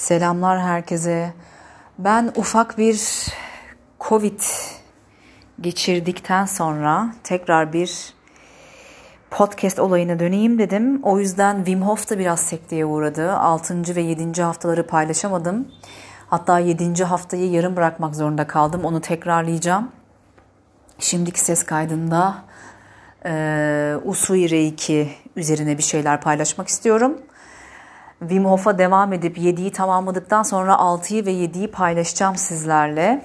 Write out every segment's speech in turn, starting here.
Selamlar herkese. Ben ufak bir Covid geçirdikten sonra tekrar bir podcast olayına döneyim dedim. O yüzden Wim Hof da biraz sekteye uğradı. 6. ve 7. haftaları paylaşamadım. Hatta 7. haftayı yarım bırakmak zorunda kaldım. Onu tekrarlayacağım. Şimdiki ses kaydında e, Usui Reiki üzerine bir şeyler paylaşmak istiyorum. Wim Hof'a devam edip 7'yi tamamladıktan sonra 6'yı ve 7'yi paylaşacağım sizlerle.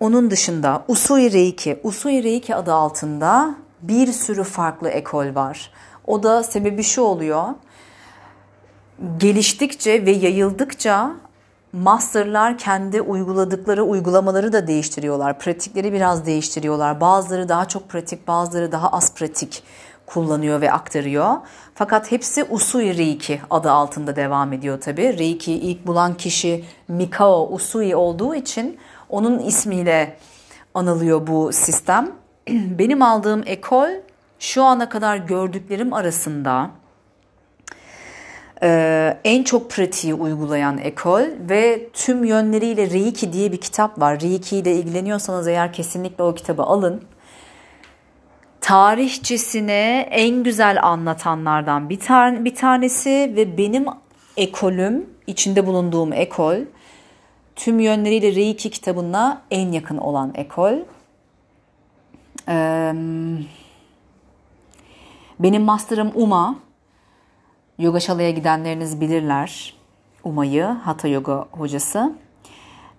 Onun dışında Usui Reiki, Usui Reiki adı altında bir sürü farklı ekol var. O da sebebi şu oluyor. Geliştikçe ve yayıldıkça masterlar kendi uyguladıkları uygulamaları da değiştiriyorlar. Pratikleri biraz değiştiriyorlar. Bazıları daha çok pratik, bazıları daha az pratik kullanıyor ve aktarıyor. Fakat hepsi Usui Reiki adı altında devam ediyor tabi. Reiki'yi ilk bulan kişi Mikao Usui olduğu için onun ismiyle anılıyor bu sistem. Benim aldığım ekol şu ana kadar gördüklerim arasında ee, en çok pratiği uygulayan ekol ve tüm yönleriyle Reiki diye bir kitap var. Reiki ile ilgileniyorsanız eğer kesinlikle o kitabı alın tarihçesine en güzel anlatanlardan bir, tane, bir tanesi ve benim ekolüm, içinde bulunduğum ekol, tüm yönleriyle Reiki kitabına en yakın olan ekol. Benim master'ım Uma. Yoga Şala'ya gidenleriniz bilirler. Uma'yı, Hatha Yoga hocası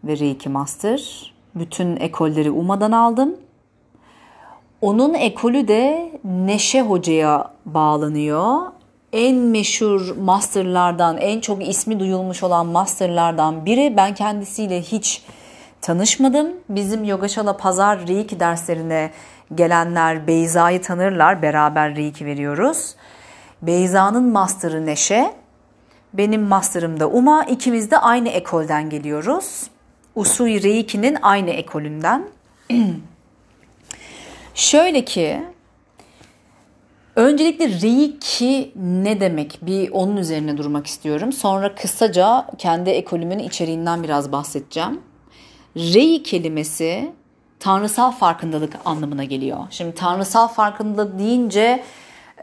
ve Reiki Master. Bütün ekolleri Uma'dan aldım. Onun ekolü de Neşe Hoca'ya bağlanıyor. En meşhur masterlardan, en çok ismi duyulmuş olan masterlardan biri. Ben kendisiyle hiç tanışmadım. Bizim Yogaşala Pazar Reiki derslerine gelenler Beyza'yı tanırlar. Beraber Reiki veriyoruz. Beyza'nın master'ı Neşe. Benim master'ım da Uma. İkimiz de aynı ekolden geliyoruz. Usui Reiki'nin aynı ekolünden. Şöyle ki öncelikle Reiki ne demek bir onun üzerine durmak istiyorum. Sonra kısaca kendi ekolümün içeriğinden biraz bahsedeceğim. Rei kelimesi tanrısal farkındalık anlamına geliyor. Şimdi tanrısal farkındalık deyince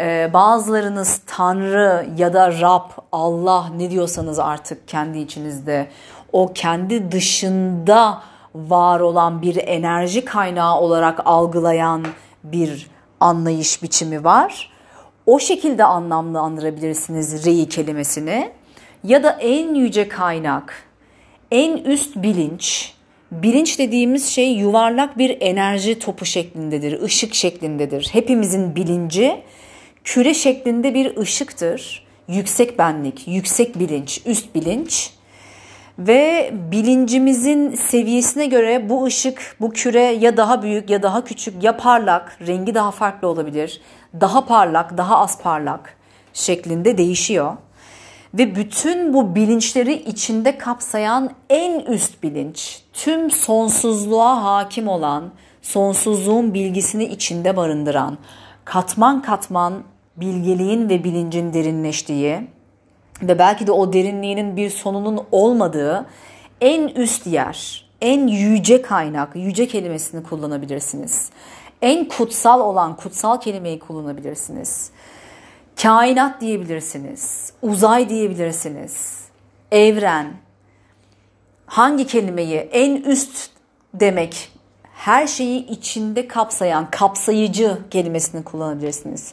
e, bazılarınız Tanrı ya da Rab, Allah ne diyorsanız artık kendi içinizde o kendi dışında var olan bir enerji kaynağı olarak algılayan bir anlayış biçimi var. O şekilde anlamlandırabilirsiniz rei kelimesini ya da en yüce kaynak, en üst bilinç. Bilinç dediğimiz şey yuvarlak bir enerji topu şeklindedir, ışık şeklindedir. Hepimizin bilinci küre şeklinde bir ışıktır. Yüksek benlik, yüksek bilinç, üst bilinç ve bilincimizin seviyesine göre bu ışık, bu küre ya daha büyük ya daha küçük ya parlak, rengi daha farklı olabilir. Daha parlak, daha az parlak şeklinde değişiyor. Ve bütün bu bilinçleri içinde kapsayan en üst bilinç, tüm sonsuzluğa hakim olan, sonsuzluğun bilgisini içinde barındıran, katman katman bilgeliğin ve bilincin derinleştiği, ve belki de o derinliğinin bir sonunun olmadığı en üst yer, en yüce kaynak, yüce kelimesini kullanabilirsiniz. En kutsal olan kutsal kelimeyi kullanabilirsiniz. Kainat diyebilirsiniz, uzay diyebilirsiniz, evren. Hangi kelimeyi en üst demek her şeyi içinde kapsayan kapsayıcı kelimesini kullanabilirsiniz.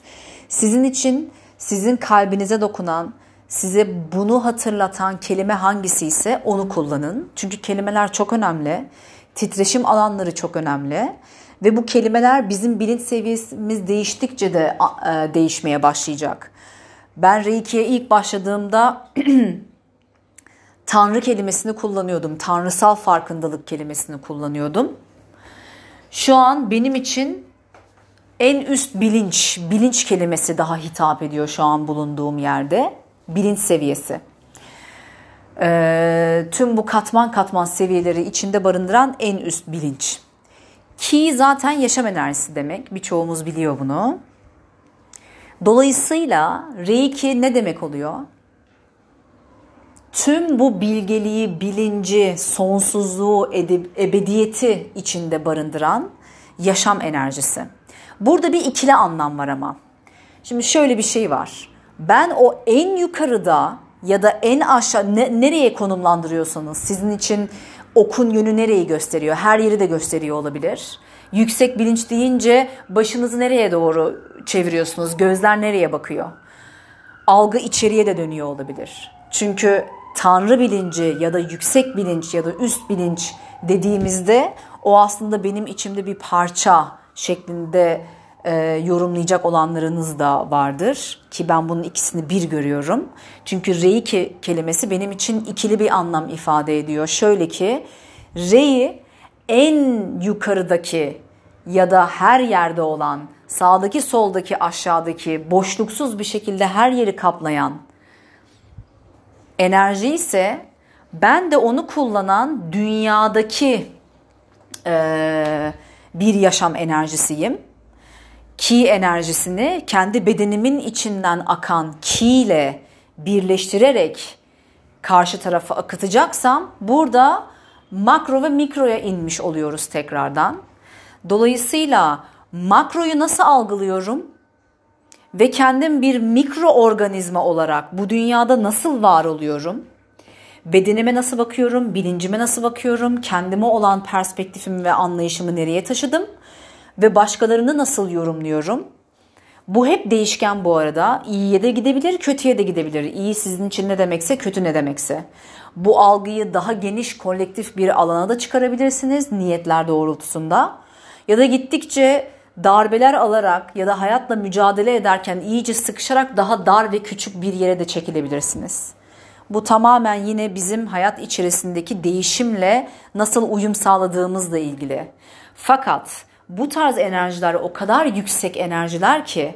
Sizin için sizin kalbinize dokunan, size bunu hatırlatan kelime hangisi ise onu kullanın. Çünkü kelimeler çok önemli. Titreşim alanları çok önemli. Ve bu kelimeler bizim bilinç seviyemiz değiştikçe de e, değişmeye başlayacak. Ben Reiki'ye ilk başladığımda Tanrı kelimesini kullanıyordum. Tanrısal farkındalık kelimesini kullanıyordum. Şu an benim için en üst bilinç, bilinç kelimesi daha hitap ediyor şu an bulunduğum yerde bilinç seviyesi. E, tüm bu katman katman seviyeleri içinde barındıran en üst bilinç. Ki zaten yaşam enerjisi demek. Birçoğumuz biliyor bunu. Dolayısıyla Reiki ne demek oluyor? tüm bu bilgeliği, bilinci, sonsuzluğu, ebediyeti içinde barındıran yaşam enerjisi. Burada bir ikili anlam var ama. Şimdi şöyle bir şey var. Ben o en yukarıda ya da en aşağı ne, nereye konumlandırıyorsanız sizin için okun yönü nereyi gösteriyor? Her yeri de gösteriyor olabilir. Yüksek bilinç deyince başınızı nereye doğru çeviriyorsunuz? Gözler nereye bakıyor? Algı içeriye de dönüyor olabilir. Çünkü tanrı bilinci ya da yüksek bilinç ya da üst bilinç dediğimizde o aslında benim içimde bir parça şeklinde e, yorumlayacak olanlarınız da vardır ki ben bunun ikisini bir görüyorum. Çünkü reiki kelimesi benim için ikili bir anlam ifade ediyor. Şöyle ki rei en yukarıdaki ya da her yerde olan sağdaki soldaki aşağıdaki boşluksuz bir şekilde her yeri kaplayan enerji ise ben de onu kullanan dünyadaki e, bir yaşam enerjisiyim. Ki enerjisini kendi bedenimin içinden akan ki ile birleştirerek karşı tarafa akıtacaksam burada makro ve mikroya inmiş oluyoruz tekrardan. Dolayısıyla makroyu nasıl algılıyorum? Ve kendim bir mikro organizma olarak bu dünyada nasıl var oluyorum? Bedenime nasıl bakıyorum? Bilincime nasıl bakıyorum? Kendime olan perspektifimi ve anlayışımı nereye taşıdım? Ve başkalarını nasıl yorumluyorum? Bu hep değişken bu arada. İyiye de gidebilir, kötüye de gidebilir. İyi sizin için ne demekse, kötü ne demekse. Bu algıyı daha geniş kolektif bir alana da çıkarabilirsiniz niyetler doğrultusunda. Ya da gittikçe darbeler alarak ya da hayatla mücadele ederken iyice sıkışarak daha dar ve küçük bir yere de çekilebilirsiniz. Bu tamamen yine bizim hayat içerisindeki değişimle nasıl uyum sağladığımızla ilgili. Fakat bu tarz enerjiler o kadar yüksek enerjiler ki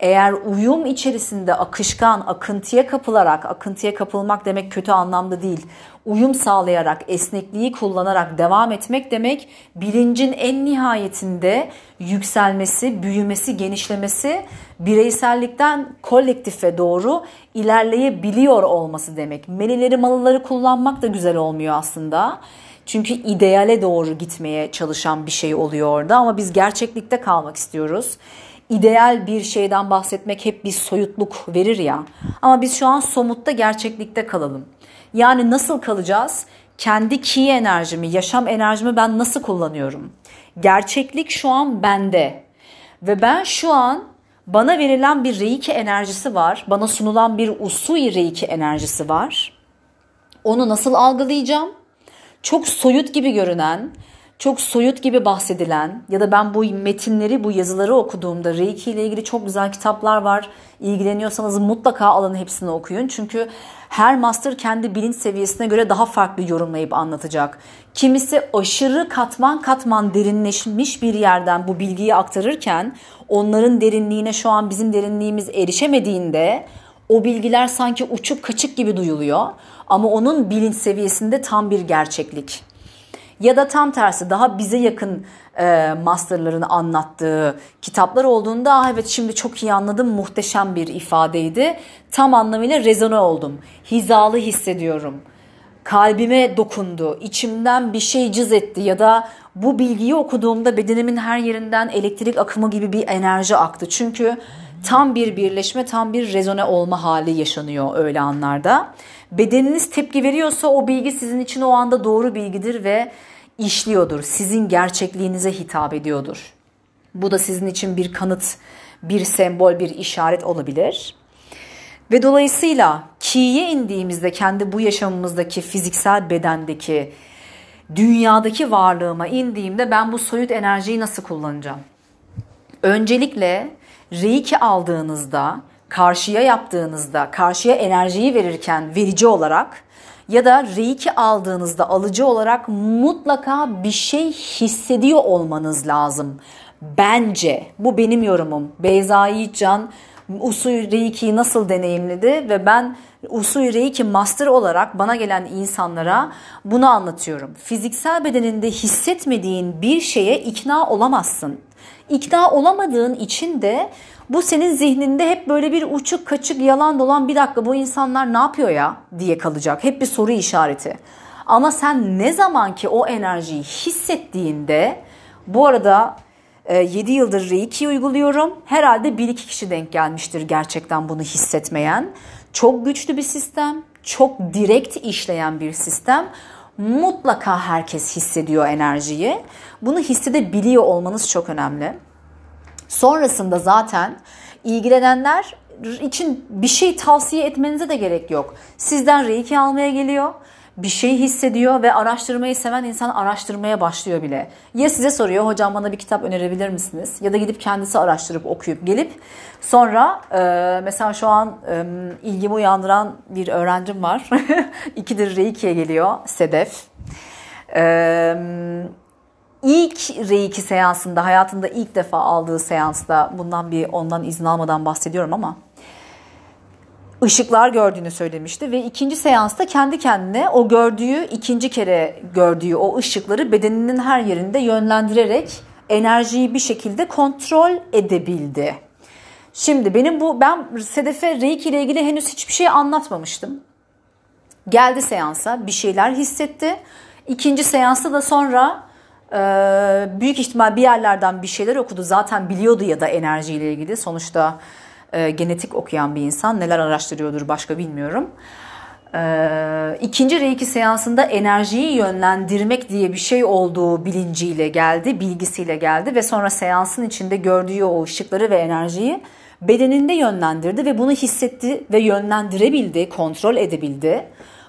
eğer uyum içerisinde akışkan, akıntıya kapılarak, akıntıya kapılmak demek kötü anlamda değil, uyum sağlayarak, esnekliği kullanarak devam etmek demek bilincin en nihayetinde yükselmesi, büyümesi, genişlemesi, bireysellikten kolektife doğru ilerleyebiliyor olması demek. Menileri malıları kullanmak da güzel olmuyor aslında. Çünkü ideale doğru gitmeye çalışan bir şey oluyor orada ama biz gerçeklikte kalmak istiyoruz ideal bir şeyden bahsetmek hep bir soyutluk verir ya. Ama biz şu an somutta gerçeklikte kalalım. Yani nasıl kalacağız? Kendi ki enerjimi, yaşam enerjimi ben nasıl kullanıyorum? Gerçeklik şu an bende. Ve ben şu an bana verilen bir reiki enerjisi var. Bana sunulan bir usui reiki enerjisi var. Onu nasıl algılayacağım? Çok soyut gibi görünen, çok soyut gibi bahsedilen ya da ben bu metinleri, bu yazıları okuduğumda Reiki ile ilgili çok güzel kitaplar var. İlgileniyorsanız mutlaka alın hepsini okuyun. Çünkü her master kendi bilinç seviyesine göre daha farklı yorumlayıp anlatacak. Kimisi aşırı katman katman derinleşmiş bir yerden bu bilgiyi aktarırken onların derinliğine şu an bizim derinliğimiz erişemediğinde o bilgiler sanki uçup kaçık gibi duyuluyor. Ama onun bilinç seviyesinde tam bir gerçeklik. Ya da tam tersi daha bize yakın e, masterların anlattığı kitaplar olduğunda ah evet şimdi çok iyi anladım muhteşem bir ifadeydi. Tam anlamıyla rezone oldum. Hizalı hissediyorum. Kalbime dokundu. içimden bir şey cız etti ya da bu bilgiyi okuduğumda bedenimin her yerinden elektrik akımı gibi bir enerji aktı. Çünkü tam bir birleşme, tam bir rezone olma hali yaşanıyor öyle anlarda. Bedeniniz tepki veriyorsa o bilgi sizin için o anda doğru bilgidir ve işliyordur. Sizin gerçekliğinize hitap ediyordur. Bu da sizin için bir kanıt, bir sembol, bir işaret olabilir. Ve dolayısıyla ki'ye indiğimizde kendi bu yaşamımızdaki fiziksel bedendeki dünyadaki varlığıma indiğimde ben bu soyut enerjiyi nasıl kullanacağım? Öncelikle reiki aldığınızda, karşıya yaptığınızda, karşıya enerjiyi verirken verici olarak ya da reiki aldığınızda alıcı olarak mutlaka bir şey hissediyor olmanız lazım. Bence bu benim yorumum. Beyza Yiğitcan Usui Reiki'yi nasıl deneyimledi ve ben Usui Reiki Master olarak bana gelen insanlara bunu anlatıyorum. Fiziksel bedeninde hissetmediğin bir şeye ikna olamazsın. İkna olamadığın için de Bu senin zihninde hep böyle bir uçuk kaçık yalan dolan bir dakika bu insanlar ne yapıyor ya diye kalacak. Hep bir soru işareti. Ama sen ne zaman ki o enerjiyi hissettiğinde bu arada 7 e, yıldır Reiki uyguluyorum. Herhalde 1-2 kişi denk gelmiştir gerçekten bunu hissetmeyen. Çok güçlü bir sistem, çok direkt işleyen bir sistem. Mutlaka herkes hissediyor enerjiyi. Bunu hissedebiliyor olmanız çok önemli. Sonrasında zaten ilgilenenler için bir şey tavsiye etmenize de gerek yok. Sizden reiki almaya geliyor bir şey hissediyor ve araştırmayı seven insan araştırmaya başlıyor bile. Ya size soruyor hocam bana bir kitap önerebilir misiniz? Ya da gidip kendisi araştırıp okuyup gelip sonra e, mesela şu an e, ilgimi uyandıran bir öğrencim var. İkidir Reiki'ye geliyor Sedef. E, ilk Reiki seansında hayatında ilk defa aldığı seansta bundan bir ondan izin almadan bahsediyorum ama ışıklar gördüğünü söylemişti ve ikinci seansta kendi kendine o gördüğü ikinci kere gördüğü o ışıkları bedeninin her yerinde yönlendirerek enerjiyi bir şekilde kontrol edebildi. Şimdi benim bu ben Sedef'e Reiki ile ilgili henüz hiçbir şey anlatmamıştım. Geldi seansa bir şeyler hissetti. İkinci seansta da sonra büyük ihtimal bir yerlerden bir şeyler okudu. Zaten biliyordu ya da enerjiyle ilgili. Sonuçta e, genetik okuyan bir insan neler araştırıyordur başka bilmiyorum. E, ikinci reiki seansında enerjiyi yönlendirmek diye bir şey olduğu bilinciyle geldi, bilgisiyle geldi ve sonra seansın içinde gördüğü o ışıkları ve enerjiyi bedeninde yönlendirdi ve bunu hissetti ve yönlendirebildi, kontrol edebildi.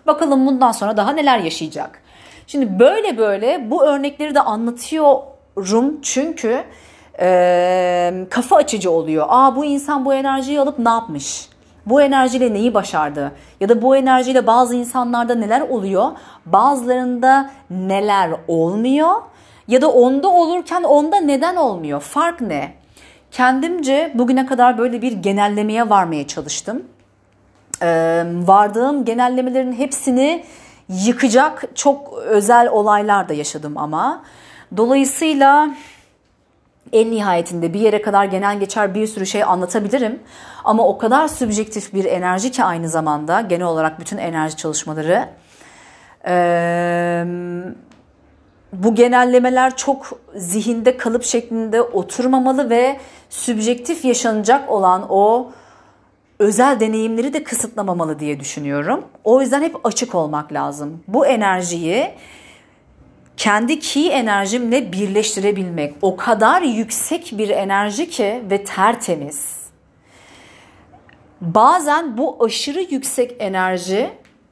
Bakalım bundan sonra daha neler yaşayacak. Şimdi böyle böyle bu örnekleri de anlatıyorum çünkü e, kafa açıcı oluyor. Aa bu insan bu enerjiyi alıp ne yapmış? Bu enerjiyle neyi başardı? Ya da bu enerjiyle bazı insanlarda neler oluyor? Bazılarında neler olmuyor? Ya da onda olurken onda neden olmuyor? Fark ne? Kendimce bugüne kadar böyle bir genellemeye varmaya çalıştım. Ee, vardığım genellemelerin hepsini yıkacak çok özel olaylar da yaşadım ama. Dolayısıyla en nihayetinde bir yere kadar genel geçer bir sürü şey anlatabilirim. Ama o kadar sübjektif bir enerji ki aynı zamanda genel olarak bütün enerji çalışmaları. Ee, bu genellemeler çok zihinde kalıp şeklinde oturmamalı ve sübjektif yaşanacak olan o özel deneyimleri de kısıtlamamalı diye düşünüyorum. O yüzden hep açık olmak lazım. Bu enerjiyi kendi ki enerjimle birleştirebilmek. O kadar yüksek bir enerji ki ve tertemiz. Bazen bu aşırı yüksek enerji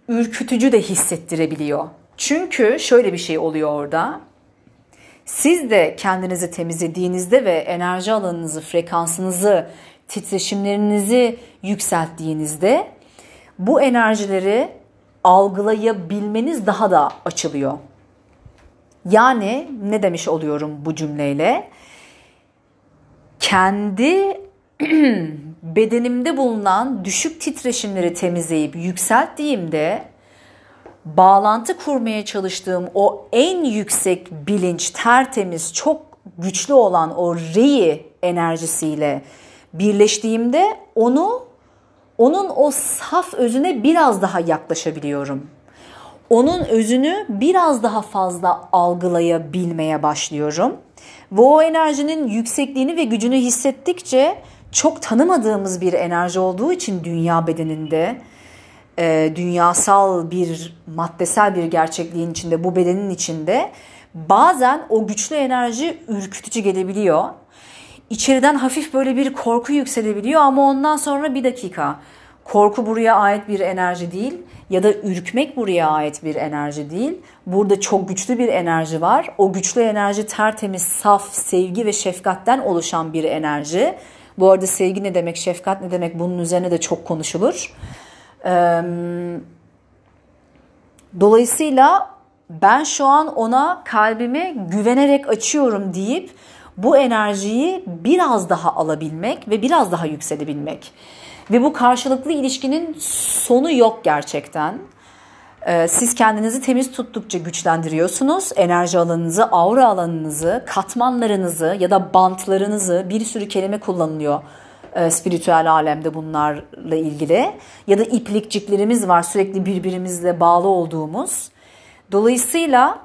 ürkütücü de hissettirebiliyor. Çünkü şöyle bir şey oluyor orada. Siz de kendinizi temizlediğinizde ve enerji alanınızı, frekansınızı, titreşimlerinizi yükselttiğinizde bu enerjileri algılayabilmeniz daha da açılıyor. Yani ne demiş oluyorum bu cümleyle? Kendi bedenimde bulunan düşük titreşimleri temizleyip yükselttiğimde bağlantı kurmaya çalıştığım o en yüksek bilinç, tertemiz, çok güçlü olan o reyi enerjisiyle birleştiğimde onu onun o saf özüne biraz daha yaklaşabiliyorum onun özünü biraz daha fazla algılayabilmeye başlıyorum. Ve o enerjinin yüksekliğini ve gücünü hissettikçe çok tanımadığımız bir enerji olduğu için dünya bedeninde e, dünyasal bir maddesel bir gerçekliğin içinde bu bedenin içinde bazen o güçlü enerji ürkütücü gelebiliyor. İçeriden hafif böyle bir korku yükselebiliyor ama ondan sonra bir dakika korku buraya ait bir enerji değil ya da ürkmek buraya ait bir enerji değil. Burada çok güçlü bir enerji var. O güçlü enerji tertemiz, saf, sevgi ve şefkatten oluşan bir enerji. Bu arada sevgi ne demek, şefkat ne demek bunun üzerine de çok konuşulur. Dolayısıyla ben şu an ona kalbimi güvenerek açıyorum deyip bu enerjiyi biraz daha alabilmek ve biraz daha yükselebilmek. Ve bu karşılıklı ilişkinin sonu yok gerçekten. Ee, siz kendinizi temiz tuttukça güçlendiriyorsunuz. Enerji alanınızı, aura alanınızı, katmanlarınızı ya da bantlarınızı bir sürü kelime kullanılıyor. e, spiritüel alemde bunlarla ilgili. Ya da iplikçiklerimiz var sürekli birbirimizle bağlı olduğumuz. Dolayısıyla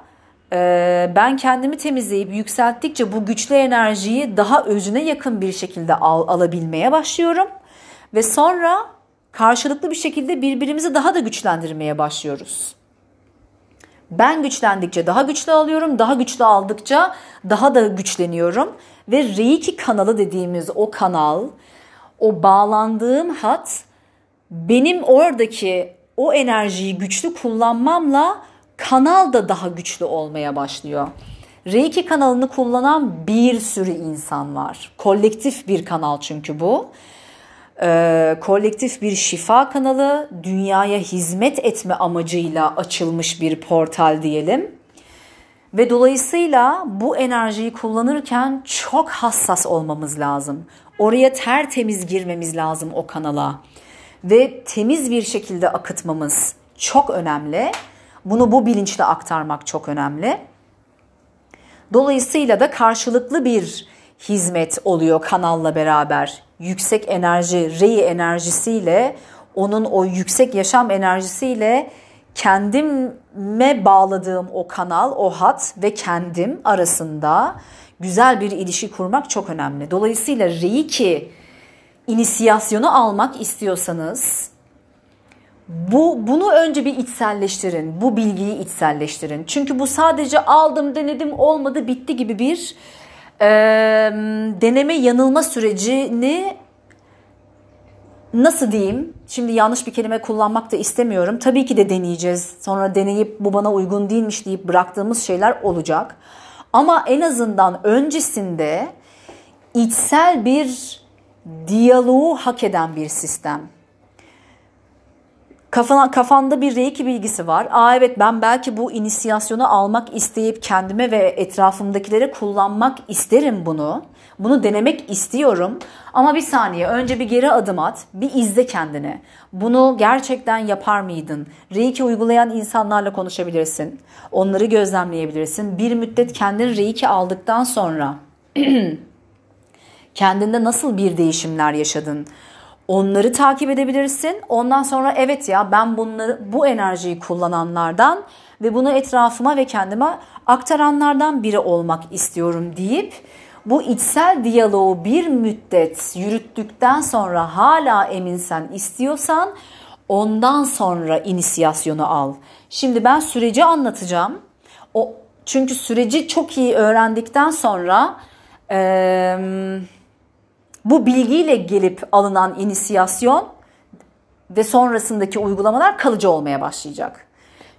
ben kendimi temizleyip yükselttikçe bu güçlü enerjiyi daha özüne yakın bir şekilde al, alabilmeye başlıyorum. Ve sonra karşılıklı bir şekilde birbirimizi daha da güçlendirmeye başlıyoruz. Ben güçlendikçe daha güçlü alıyorum, daha güçlü aldıkça daha da güçleniyorum ve Reiki kanalı dediğimiz o kanal, o bağlandığım hat benim oradaki o enerjiyi güçlü kullanmamla kanal da daha güçlü olmaya başlıyor. Reiki kanalını kullanan bir sürü insan var. Kolektif bir kanal çünkü bu. Ee, kolektif bir şifa kanalı, dünyaya hizmet etme amacıyla açılmış bir portal diyelim. Ve dolayısıyla bu enerjiyi kullanırken çok hassas olmamız lazım. Oraya tertemiz girmemiz lazım o kanala. Ve temiz bir şekilde akıtmamız çok önemli. Bunu bu bilinçle aktarmak çok önemli. Dolayısıyla da karşılıklı bir hizmet oluyor kanalla beraber. Yüksek enerji, rei enerjisiyle, onun o yüksek yaşam enerjisiyle kendime bağladığım o kanal, o hat ve kendim arasında güzel bir ilişki kurmak çok önemli. Dolayısıyla Reiki inisiyasyonu almak istiyorsanız bu bunu önce bir içselleştirin. Bu bilgiyi içselleştirin. Çünkü bu sadece aldım, denedim, olmadı, bitti gibi bir e, deneme yanılma sürecini nasıl diyeyim? Şimdi yanlış bir kelime kullanmak da istemiyorum. Tabii ki de deneyeceğiz. Sonra deneyip bu bana uygun değilmiş deyip bıraktığımız şeyler olacak. Ama en azından öncesinde içsel bir diyaloğu hak eden bir sistem. Kafana, kafanda bir reiki bilgisi var. Aa evet ben belki bu inisiyasyonu almak isteyip kendime ve etrafımdakilere kullanmak isterim bunu. Bunu denemek istiyorum. Ama bir saniye önce bir geri adım at. Bir izle kendini. Bunu gerçekten yapar mıydın? Reiki uygulayan insanlarla konuşabilirsin. Onları gözlemleyebilirsin. Bir müddet kendini Reiki aldıktan sonra kendinde nasıl bir değişimler yaşadın? Onları takip edebilirsin. Ondan sonra evet ya ben bunları bu enerjiyi kullananlardan ve bunu etrafıma ve kendime aktaranlardan biri olmak istiyorum deyip bu içsel diyaloğu bir müddet yürüttükten sonra hala eminsen istiyorsan ondan sonra inisiyasyonu al. Şimdi ben süreci anlatacağım. O çünkü süreci çok iyi öğrendikten sonra eee bu bilgiyle gelip alınan inisiyasyon ve sonrasındaki uygulamalar kalıcı olmaya başlayacak.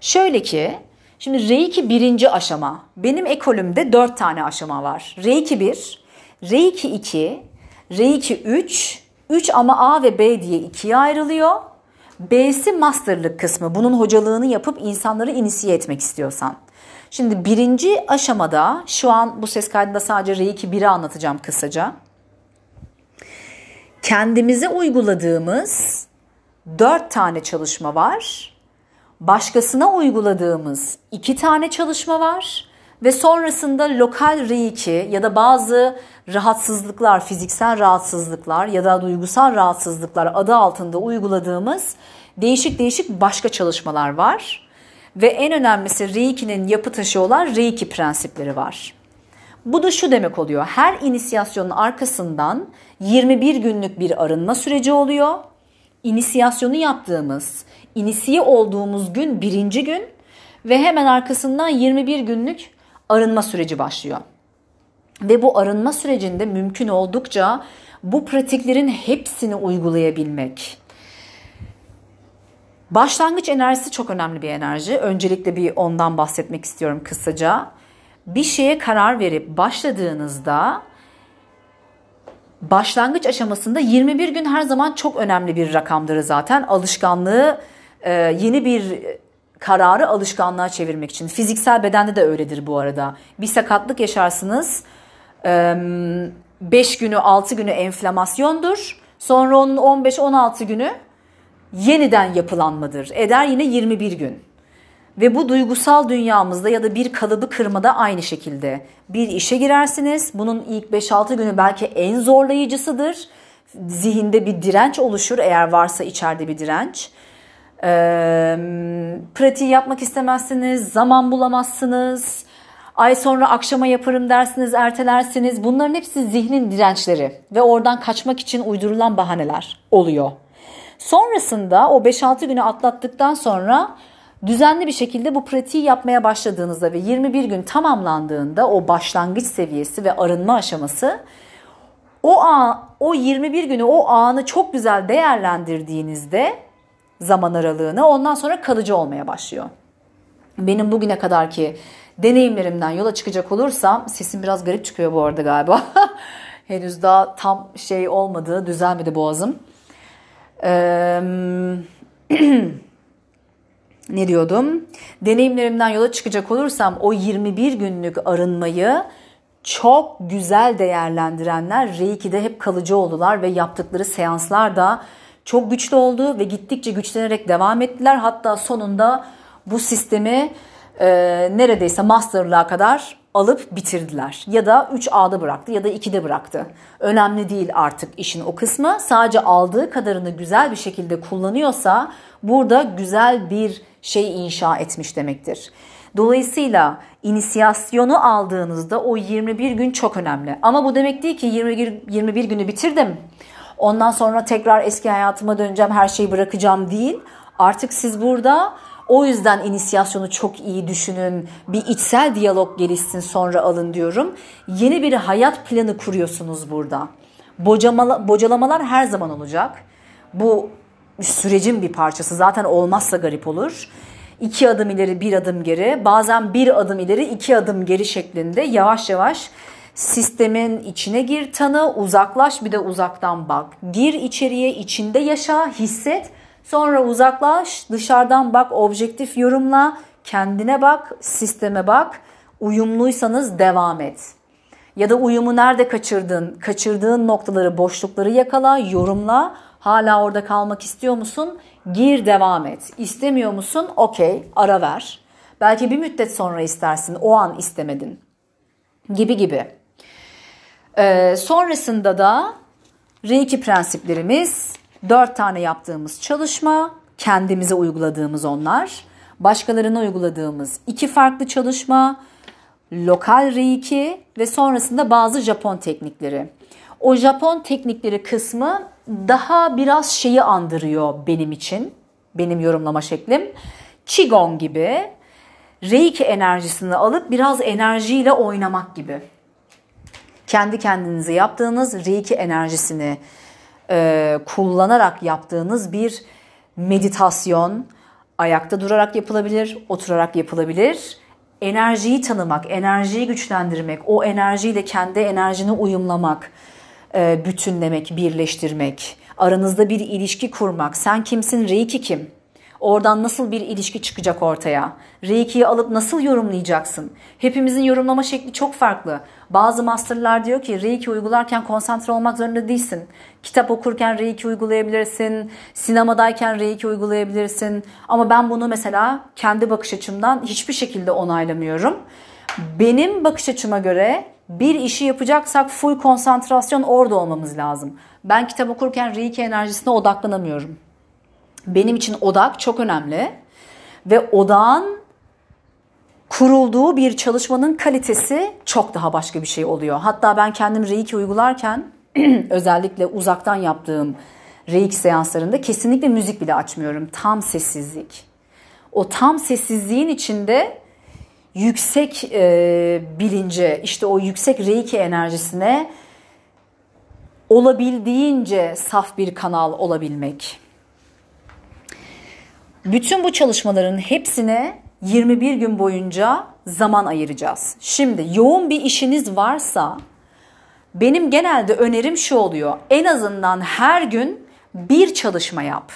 Şöyle ki şimdi Reiki birinci aşama. Benim ekolümde dört tane aşama var. Reiki 1, Reiki 2, Reiki 3, 3 ama A ve B diye ikiye ayrılıyor. B'si masterlık kısmı. Bunun hocalığını yapıp insanları inisiye etmek istiyorsan. Şimdi birinci aşamada şu an bu ses kaydında sadece Reiki 1'i anlatacağım kısaca kendimize uyguladığımız dört tane çalışma var. Başkasına uyguladığımız iki tane çalışma var. Ve sonrasında lokal reiki ya da bazı rahatsızlıklar, fiziksel rahatsızlıklar ya da duygusal rahatsızlıklar adı altında uyguladığımız değişik değişik başka çalışmalar var. Ve en önemlisi Reiki'nin yapı taşı olan Reiki prensipleri var. Bu da şu demek oluyor. Her inisiyasyonun arkasından 21 günlük bir arınma süreci oluyor. İnisiyasyonu yaptığımız, inisiye olduğumuz gün birinci gün ve hemen arkasından 21 günlük arınma süreci başlıyor. Ve bu arınma sürecinde mümkün oldukça bu pratiklerin hepsini uygulayabilmek. Başlangıç enerjisi çok önemli bir enerji. Öncelikle bir ondan bahsetmek istiyorum kısaca bir şeye karar verip başladığınızda başlangıç aşamasında 21 gün her zaman çok önemli bir rakamdır zaten. Alışkanlığı e, yeni bir kararı alışkanlığa çevirmek için. Fiziksel bedende de öyledir bu arada. Bir sakatlık yaşarsınız. 5 günü 6 günü enflamasyondur. Sonra onun 15-16 günü yeniden yapılanmadır. Eder yine 21 gün. Ve bu duygusal dünyamızda ya da bir kalıbı kırmada aynı şekilde. Bir işe girersiniz. Bunun ilk 5-6 günü belki en zorlayıcısıdır. zihinde bir direnç oluşur eğer varsa içeride bir direnç. E, pratiği yapmak istemezsiniz, zaman bulamazsınız. Ay sonra akşama yaparım dersiniz, ertelersiniz. Bunların hepsi zihnin dirençleri ve oradan kaçmak için uydurulan bahaneler oluyor. Sonrasında o 5-6 günü atlattıktan sonra düzenli bir şekilde bu pratiği yapmaya başladığınızda ve 21 gün tamamlandığında o başlangıç seviyesi ve arınma aşaması o an, o 21 günü o anı çok güzel değerlendirdiğinizde zaman aralığını ondan sonra kalıcı olmaya başlıyor. Benim bugüne kadarki deneyimlerimden yola çıkacak olursam sesim biraz garip çıkıyor bu arada galiba. Henüz daha tam şey olmadı, düzelmedi boğazım. Ee, ne diyordum? Deneyimlerimden yola çıkacak olursam o 21 günlük arınmayı çok güzel değerlendirenler Reiki'de hep kalıcı oldular ve yaptıkları seanslar da çok güçlü oldu ve gittikçe güçlenerek devam ettiler. Hatta sonunda bu sistemi e, neredeyse masterlığa kadar alıp bitirdiler. Ya da 3A'da bıraktı ya da 2'de bıraktı. Önemli değil artık işin o kısmı. Sadece aldığı kadarını güzel bir şekilde kullanıyorsa burada güzel bir şey inşa etmiş demektir. Dolayısıyla inisiyasyonu aldığınızda o 21 gün çok önemli. Ama bu demek değil ki 21, 21 günü bitirdim. Ondan sonra tekrar eski hayatıma döneceğim, her şeyi bırakacağım değil. Artık siz burada o yüzden inisiyasyonu çok iyi düşünün. Bir içsel diyalog gelişsin sonra alın diyorum. Yeni bir hayat planı kuruyorsunuz burada. Bocamala, bocalamalar her zaman olacak. Bu sürecin bir parçası. Zaten olmazsa garip olur. İki adım ileri bir adım geri bazen bir adım ileri iki adım geri şeklinde yavaş yavaş sistemin içine gir tanı uzaklaş bir de uzaktan bak. Gir içeriye içinde yaşa hisset sonra uzaklaş dışarıdan bak objektif yorumla kendine bak sisteme bak uyumluysanız devam et. Ya da uyumu nerede kaçırdın? Kaçırdığın noktaları, boşlukları yakala, yorumla. Hala orada kalmak istiyor musun? Gir devam et. İstemiyor musun? Okey ara ver. Belki bir müddet sonra istersin. O an istemedin. Gibi gibi. Ee, sonrasında da Reiki prensiplerimiz dört tane yaptığımız çalışma, kendimize uyguladığımız onlar. Başkalarına uyguladığımız iki farklı çalışma, lokal Reiki ve sonrasında bazı Japon teknikleri. O Japon teknikleri kısmı daha biraz şeyi andırıyor benim için. Benim yorumlama şeklim. Qigong gibi Reiki enerjisini alıp biraz enerjiyle oynamak gibi. Kendi kendinize yaptığınız Reiki enerjisini e, kullanarak yaptığınız bir meditasyon ayakta durarak yapılabilir, oturarak yapılabilir. Enerjiyi tanımak, enerjiyi güçlendirmek, o enerjiyle kendi enerjini uyumlamak e, bütünlemek, birleştirmek, aranızda bir ilişki kurmak. Sen kimsin, Reiki kim? Oradan nasıl bir ilişki çıkacak ortaya? Reiki'yi alıp nasıl yorumlayacaksın? Hepimizin yorumlama şekli çok farklı. Bazı masterlar diyor ki Reiki uygularken konsantre olmak zorunda değilsin. Kitap okurken Reiki uygulayabilirsin. Sinemadayken Reiki uygulayabilirsin. Ama ben bunu mesela kendi bakış açımdan hiçbir şekilde onaylamıyorum. Benim bakış açıma göre bir işi yapacaksak full konsantrasyon orada olmamız lazım. Ben kitap okurken Reiki enerjisine odaklanamıyorum. Benim için odak çok önemli ve odağın kurulduğu bir çalışmanın kalitesi çok daha başka bir şey oluyor. Hatta ben kendim Reiki uygularken özellikle uzaktan yaptığım Reiki seanslarında kesinlikle müzik bile açmıyorum. Tam sessizlik. O tam sessizliğin içinde yüksek e, bilince, işte o yüksek reiki enerjisine olabildiğince saf bir kanal olabilmek. Bütün bu çalışmaların hepsine 21 gün boyunca zaman ayıracağız. Şimdi yoğun bir işiniz varsa benim genelde önerim şu oluyor. En azından her gün bir çalışma yap.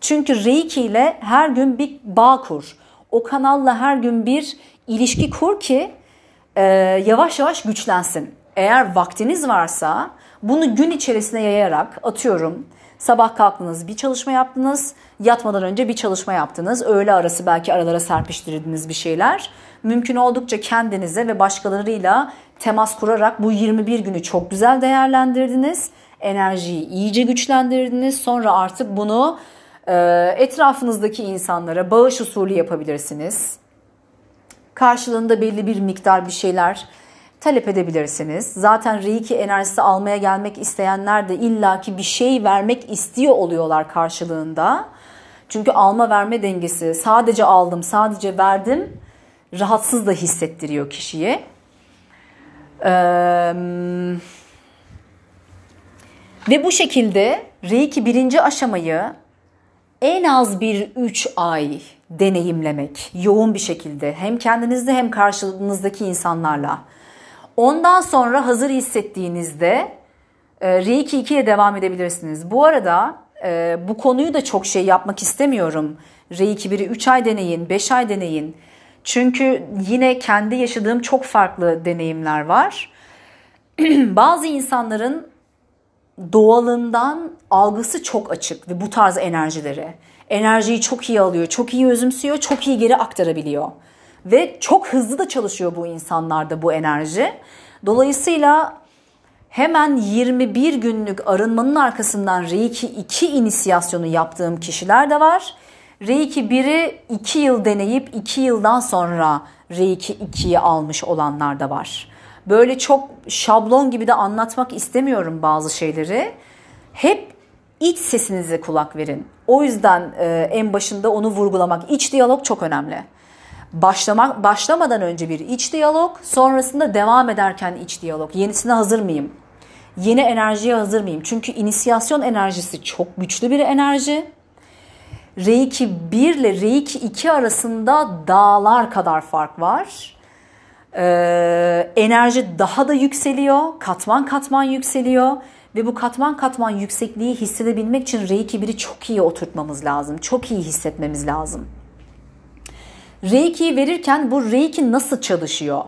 Çünkü Reiki ile her gün bir bağ kur. O kanalla her gün bir ilişki kur ki e, yavaş yavaş güçlensin. Eğer vaktiniz varsa bunu gün içerisine yayarak atıyorum sabah kalktınız bir çalışma yaptınız, yatmadan önce bir çalışma yaptınız, öğle arası belki aralara serpiştirdiniz bir şeyler. Mümkün oldukça kendinize ve başkalarıyla temas kurarak bu 21 günü çok güzel değerlendirdiniz. Enerjiyi iyice güçlendirdiniz. Sonra artık bunu e, etrafınızdaki insanlara bağış usulü yapabilirsiniz. Karşılığında belli bir miktar bir şeyler talep edebilirsiniz. Zaten Reiki enerjisi almaya gelmek isteyenler de illaki bir şey vermek istiyor oluyorlar karşılığında. Çünkü alma verme dengesi sadece aldım, sadece verdim rahatsız da hissettiriyor kişiye. Ee, ve bu şekilde Reiki birinci aşamayı en az bir 3 ay deneyimlemek yoğun bir şekilde hem kendinizde hem karşınızdaki insanlarla. Ondan sonra hazır hissettiğinizde e, Reiki 2'ye devam edebilirsiniz. Bu arada e, bu konuyu da çok şey yapmak istemiyorum. Reiki 1'i 3 ay deneyin, 5 ay deneyin. Çünkü yine kendi yaşadığım çok farklı deneyimler var. Bazı insanların doğalından algısı çok açık ve bu tarz enerjilere. Enerjiyi çok iyi alıyor, çok iyi özümsüyor, çok iyi geri aktarabiliyor. Ve çok hızlı da çalışıyor bu insanlarda bu enerji. Dolayısıyla hemen 21 günlük arınmanın arkasından Reiki 2 inisiyasyonu yaptığım kişiler de var. Reiki 1'i 2 yıl deneyip 2 yıldan sonra Reiki 2'yi almış olanlar da var. Böyle çok şablon gibi de anlatmak istemiyorum bazı şeyleri. Hep iç sesinize kulak verin. O yüzden e, en başında onu vurgulamak. İç diyalog çok önemli. Başlamak başlamadan önce bir iç diyalog, sonrasında devam ederken iç diyalog. Yenisine hazır mıyım? Yeni enerjiye hazır mıyım? Çünkü inisiyasyon enerjisi çok güçlü bir enerji. Reiki 1 ile Reiki 2 arasında dağlar kadar fark var. Ee, enerji daha da yükseliyor, katman katman yükseliyor ve bu katman katman yüksekliği hissedebilmek için Reiki 1'i çok iyi oturtmamız lazım, çok iyi hissetmemiz lazım. Reiki'yi verirken bu Reiki nasıl çalışıyor?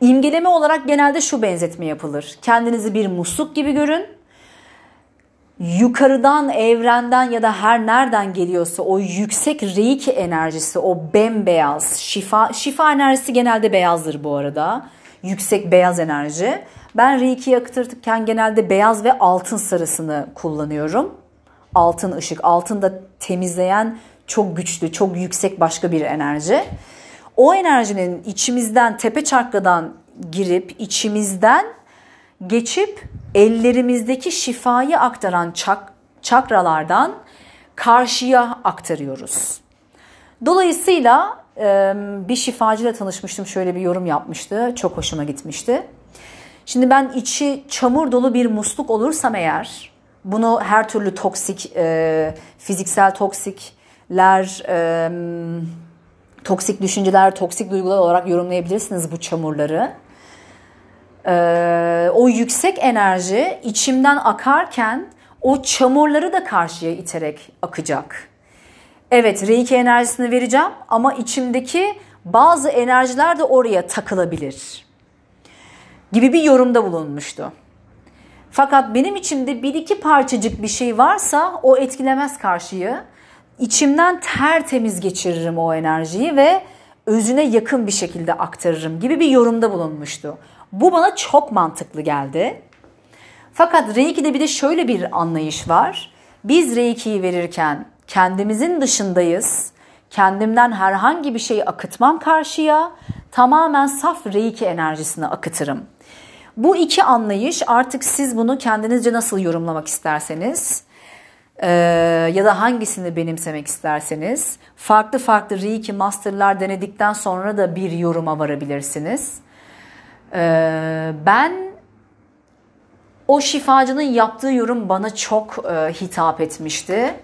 İmgeleme olarak genelde şu benzetme yapılır. Kendinizi bir musluk gibi görün yukarıdan, evrenden ya da her nereden geliyorsa o yüksek reiki enerjisi, o bembeyaz, şifa, şifa enerjisi genelde beyazdır bu arada. Yüksek beyaz enerji. Ben reiki'yi akıtırken genelde beyaz ve altın sarısını kullanıyorum. Altın ışık, altın da temizleyen çok güçlü, çok yüksek başka bir enerji. O enerjinin içimizden, tepe çakradan girip içimizden geçip ellerimizdeki şifayı aktaran çak, çakralardan karşıya aktarıyoruz. Dolayısıyla bir şifacıyla tanışmıştım. Şöyle bir yorum yapmıştı. Çok hoşuma gitmişti. Şimdi ben içi çamur dolu bir musluk olursam eğer bunu her türlü toksik, fiziksel toksikler, toksik düşünceler, toksik duygular olarak yorumlayabilirsiniz bu çamurları e, o yüksek enerji içimden akarken o çamurları da karşıya iterek akacak. Evet reiki enerjisini vereceğim ama içimdeki bazı enerjiler de oraya takılabilir gibi bir yorumda bulunmuştu. Fakat benim içimde bir iki parçacık bir şey varsa o etkilemez karşıyı. İçimden tertemiz geçiririm o enerjiyi ve özüne yakın bir şekilde aktarırım gibi bir yorumda bulunmuştu. Bu bana çok mantıklı geldi. Fakat Reiki'de bir de şöyle bir anlayış var. Biz Reiki'yi verirken kendimizin dışındayız. Kendimden herhangi bir şeyi akıtmam karşıya. Tamamen saf Reiki enerjisini akıtırım. Bu iki anlayış artık siz bunu kendinizce nasıl yorumlamak isterseniz e, ya da hangisini benimsemek isterseniz farklı farklı Reiki Master'lar denedikten sonra da bir yoruma varabilirsiniz. Ee, ben o şifacının yaptığı yorum bana çok e, hitap etmişti.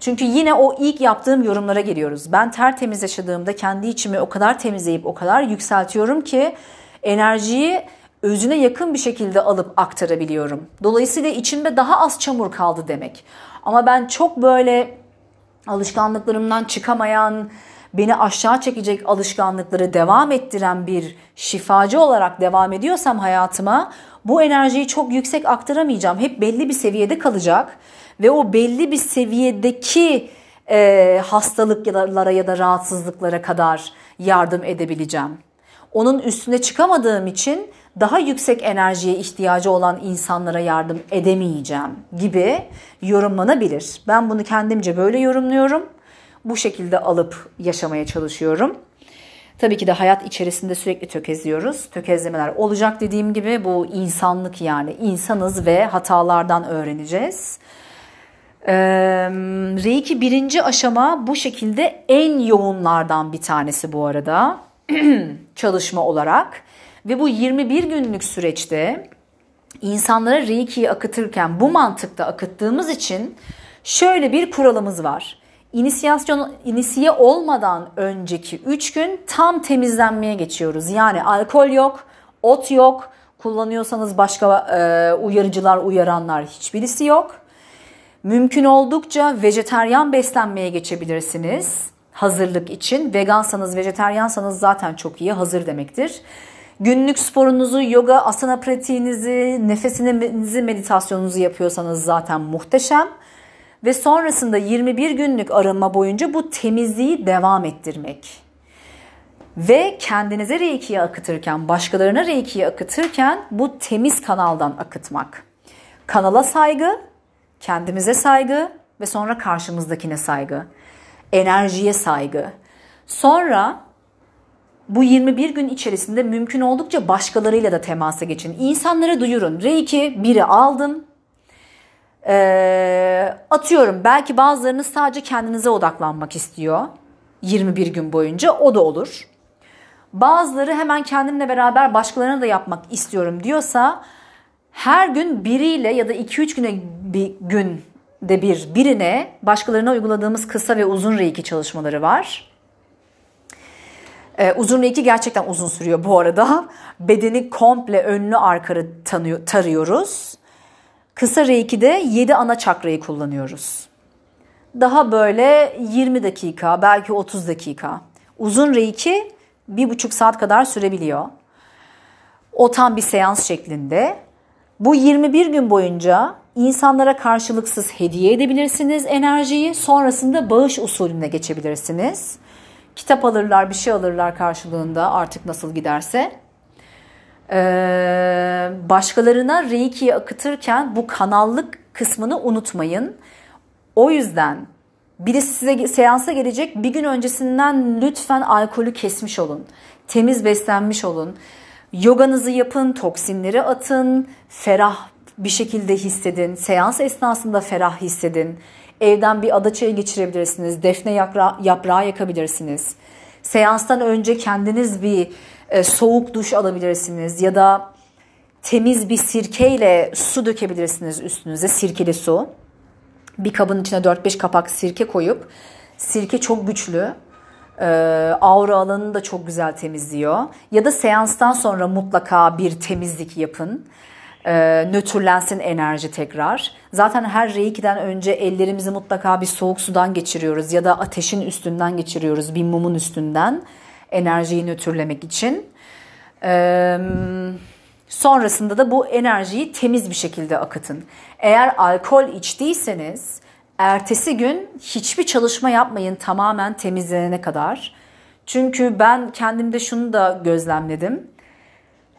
Çünkü yine o ilk yaptığım yorumlara geliyoruz. Ben tertemiz yaşadığımda kendi içimi o kadar temizleyip o kadar yükseltiyorum ki enerjiyi özüne yakın bir şekilde alıp aktarabiliyorum. Dolayısıyla içimde daha az çamur kaldı demek. Ama ben çok böyle alışkanlıklarımdan çıkamayan, beni aşağı çekecek alışkanlıkları devam ettiren bir şifacı olarak devam ediyorsam hayatıma bu enerjiyi çok yüksek aktaramayacağım. Hep belli bir seviyede kalacak ve o belli bir seviyedeki e, hastalıklara ya da rahatsızlıklara kadar yardım edebileceğim. Onun üstüne çıkamadığım için daha yüksek enerjiye ihtiyacı olan insanlara yardım edemeyeceğim gibi yorumlanabilir. Ben bunu kendimce böyle yorumluyorum. Bu şekilde alıp yaşamaya çalışıyorum. Tabii ki de hayat içerisinde sürekli tökezliyoruz. Tökezlemeler olacak dediğim gibi bu insanlık yani insanız ve hatalardan öğreneceğiz. Reiki birinci aşama bu şekilde en yoğunlardan bir tanesi bu arada çalışma olarak. Ve bu 21 günlük süreçte insanlara Reiki'yi akıtırken bu mantıkta akıttığımız için şöyle bir kuralımız var. İnisiyasyon, inisiye olmadan önceki 3 gün tam temizlenmeye geçiyoruz. Yani alkol yok, ot yok, kullanıyorsanız başka e, uyarıcılar, uyaranlar hiçbirisi yok. Mümkün oldukça vejeteryan beslenmeye geçebilirsiniz hazırlık için. Vegansanız, vejeteryansanız zaten çok iyi, hazır demektir. Günlük sporunuzu, yoga, asana pratiğinizi, nefesinizi, meditasyonunuzu yapıyorsanız zaten muhteşem. Ve sonrasında 21 günlük arınma boyunca bu temizliği devam ettirmek. Ve kendinize reikiye akıtırken, başkalarına reikiye akıtırken bu temiz kanaldan akıtmak. Kanala saygı, kendimize saygı ve sonra karşımızdakine saygı. Enerjiye saygı. Sonra bu 21 gün içerisinde mümkün oldukça başkalarıyla da temasa geçin. İnsanlara duyurun. Reiki biri aldım. Ee, atıyorum belki bazılarınız sadece kendinize odaklanmak istiyor. 21 gün boyunca o da olur. Bazıları hemen kendimle beraber başkalarına da yapmak istiyorum diyorsa her gün biriyle ya da 2-3 güne bir günde bir birine başkalarına uyguladığımız kısa ve uzun reiki çalışmaları var. Ee, uzun reiki gerçekten uzun sürüyor bu arada. Bedeni komple önlü arkarı tanıyor, tarıyoruz. Kısa reiki'de 7 ana çakrayı kullanıyoruz. Daha böyle 20 dakika belki 30 dakika. Uzun reiki bir buçuk saat kadar sürebiliyor. O tam bir seans şeklinde. Bu 21 gün boyunca insanlara karşılıksız hediye edebilirsiniz enerjiyi. Sonrasında bağış usulüne geçebilirsiniz. Kitap alırlar, bir şey alırlar karşılığında artık nasıl giderse. Ee, başkalarına Reiki'yi akıtırken bu kanallık kısmını unutmayın. O yüzden birisi size seansa gelecek bir gün öncesinden lütfen alkolü kesmiş olun. Temiz beslenmiş olun. Yoganızı yapın, toksinleri atın, ferah bir şekilde hissedin. Seans esnasında ferah hissedin. Evden bir adaçayı geçirebilirsiniz. Defne yaprağı, yaprağı yakabilirsiniz. Seanstan önce kendiniz bir e, soğuk duş alabilirsiniz ya da temiz bir sirkeyle su dökebilirsiniz üstünüze sirkeli su. Bir kabın içine 4-5 kapak sirke koyup sirke çok güçlü. E, aura alanını da çok güzel temizliyor. Ya da seanstan sonra mutlaka bir temizlik yapın. E, nötrlensin enerji tekrar. Zaten her reiki'den önce ellerimizi mutlaka bir soğuk sudan geçiriyoruz ya da ateşin üstünden geçiriyoruz bir mumun üstünden enerjiyi nötrlemek için. Ee, sonrasında da bu enerjiyi temiz bir şekilde akıtın. Eğer alkol içtiyseniz ertesi gün hiçbir çalışma yapmayın tamamen temizlenene kadar. Çünkü ben kendimde şunu da gözlemledim.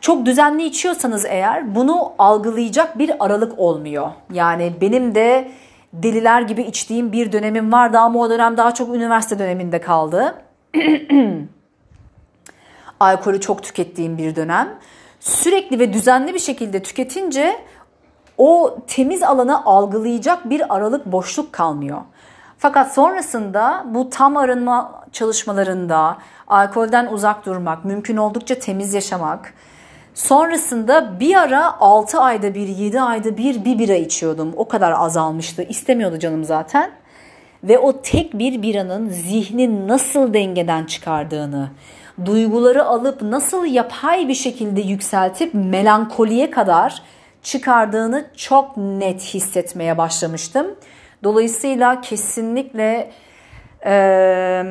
Çok düzenli içiyorsanız eğer bunu algılayacak bir aralık olmuyor. Yani benim de deliler gibi içtiğim bir dönemim vardı ama o dönem daha çok üniversite döneminde kaldı. alkolü çok tükettiğim bir dönem. Sürekli ve düzenli bir şekilde tüketince o temiz alanı algılayacak bir aralık boşluk kalmıyor. Fakat sonrasında bu tam arınma çalışmalarında alkolden uzak durmak, mümkün oldukça temiz yaşamak. Sonrasında bir ara 6 ayda bir, 7 ayda bir bir bira içiyordum. O kadar azalmıştı. İstemiyordu canım zaten. Ve o tek bir biranın zihni nasıl dengeden çıkardığını, duyguları alıp nasıl yapay bir şekilde yükseltip melankoliye kadar çıkardığını çok net hissetmeye başlamıştım. Dolayısıyla kesinlikle e,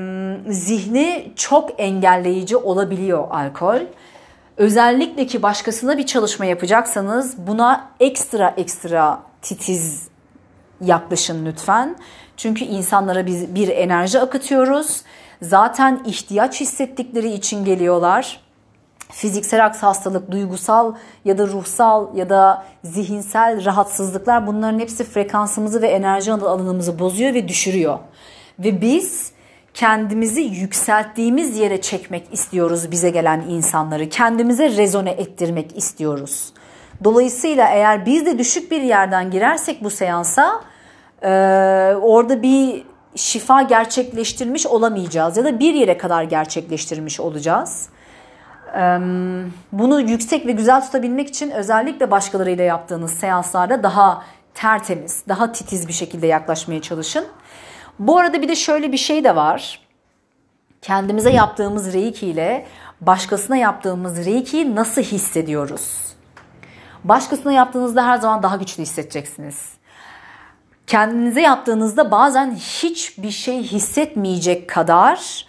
zihni çok engelleyici olabiliyor alkol. Özellikle ki başkasına bir çalışma yapacaksanız buna ekstra ekstra titiz yaklaşın lütfen. Çünkü insanlara biz bir enerji akıtıyoruz Zaten ihtiyaç hissettikleri için geliyorlar. fiziksel hastalık, duygusal ya da ruhsal ya da zihinsel rahatsızlıklar bunların hepsi frekansımızı ve enerji alanımızı bozuyor ve düşürüyor. Ve biz kendimizi yükselttiğimiz yere çekmek istiyoruz bize gelen insanları. Kendimize rezone ettirmek istiyoruz. Dolayısıyla eğer biz de düşük bir yerden girersek bu seansa e, orada bir şifa gerçekleştirmiş olamayacağız ya da bir yere kadar gerçekleştirmiş olacağız. Bunu yüksek ve güzel tutabilmek için özellikle başkalarıyla yaptığınız seanslarda daha tertemiz, daha titiz bir şekilde yaklaşmaya çalışın. Bu arada bir de şöyle bir şey de var. Kendimize yaptığımız reiki ile başkasına yaptığımız reiki'yi nasıl hissediyoruz? Başkasına yaptığınızda her zaman daha güçlü hissedeceksiniz. Kendinize yaptığınızda bazen hiçbir şey hissetmeyecek kadar